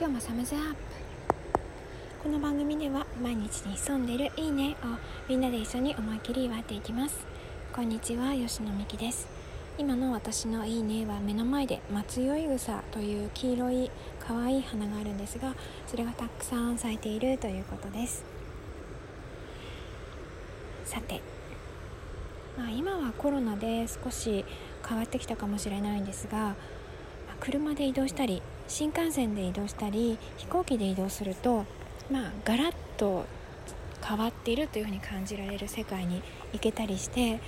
今日もサムズアップ。この番組では毎日に潜んでいるいいねをみんなで一緒に思い切り祝っていきます。こんにちは吉野美希です。今の私のいいねは目の前で松酔い草という黄色い可愛い花があるんですがそれがたくさん咲いているということです。さてまあ、今はコロナで少し変わってきたかもしれないんですが、車で移動したり新幹線で移動したり飛行機で移動すると、まあ、ガラッと変わっているというふうに感じられる世界に行けたりして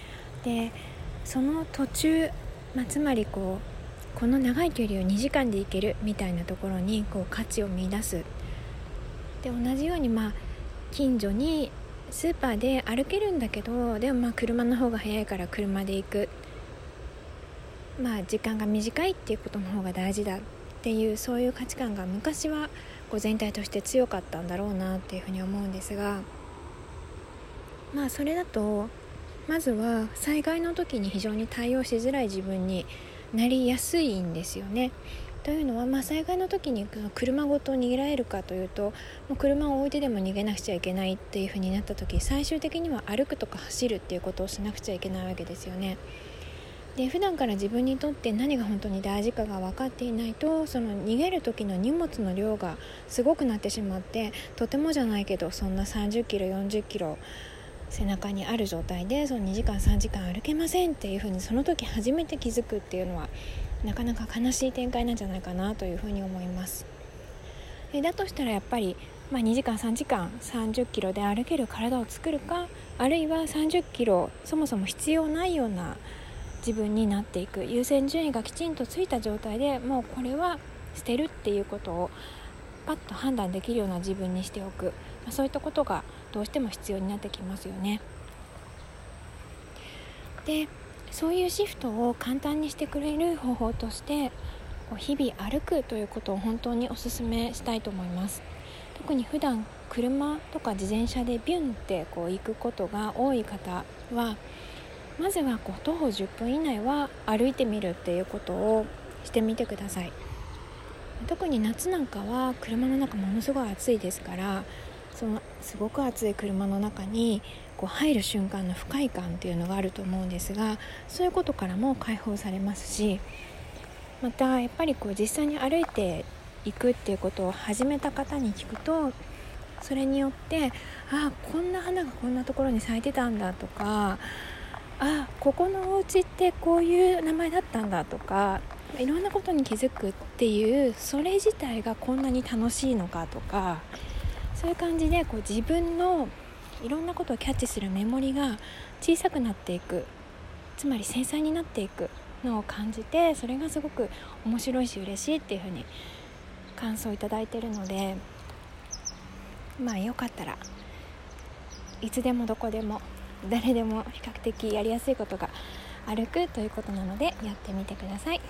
でその途中、まあ、つまりこうこの長い距離を2時間で行けるみたいなところにこう価値を見いだす。で同じようにまあ近所にスーパーで歩けるんだけどでもまあ車の方が早いから車で行く。まあ時間が短いっていうことの方が大事だっていうそういう価値観が昔はこう全体として強かったんだろうなっていうふうに思うんですがまあそれだとまずは災害の時に非常に対応しづらい自分になりやすいんですよね。というのは、まあ、災害の時に車ごと逃げられるかというともう車を置いてでも逃げなくちゃいけないっていう風になった時最終的には歩くとか走るっていうことをしなくちゃいけないわけですよね。で普段から自分にとって何が本当に大事かが分かっていないとその逃げる時の荷物の量がすごくなってしまってとてもじゃないけどそんな30キロ40キロ背中にある状態でその2時間3時間歩けませんっていうふうにその時初めて気づくっていうのはなかなか悲しい展開なんじゃないかなというふうに思います。でだとしたらやっぱり、まあ、2時間3時間30キロで歩ける体を作るかあるいは30キロそもそも必要ないような自分になっていく。優先順位がきちんとついた状態でもうこれは捨てるっていうことをパッと判断できるような自分にしておく、まあ、そういったことがどうしても必要になってきますよね。でそういうシフトを簡単にしてくれる方法として日々歩くということを本当にお勧めしたいと思います。特に普段車とか自転車でビュンってこう行くことが多い方はまずはこう徒歩10分以内は歩いてみるっていうことをしてみてください。特に夏なんかは車の中ものすごい暑いですからそのすごく暑い車の中にこう入る瞬間の不快感っていうのがあると思うんですがそういうことからも解放されますしまたやっぱりこう実際に歩いていくっていうことを始めた方に聞くとそれによってああこんな花がこんなところに咲いてたんだとかあここのお家ってこういう名前だったんだとかいろんなことに気づくっていうそれ自体がこんなに楽しいのかとかそういう感じでこう自分のいろんなことをキャッチするメモリが小さくなっていくつまり繊細になっていくのを感じてそれがすごく面白いし嬉しいっていうふうに感想をいただいてるのでまあよかったらいつでもどこでも誰でも比較的やりやすいことが歩くということなのでやってみてください。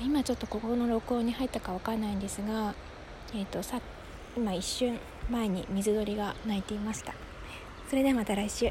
今ちょっとここの録音に入ったかわかんないんですが、えーと、さ今一瞬前に水鳥が鳴いていました。それではまた来週。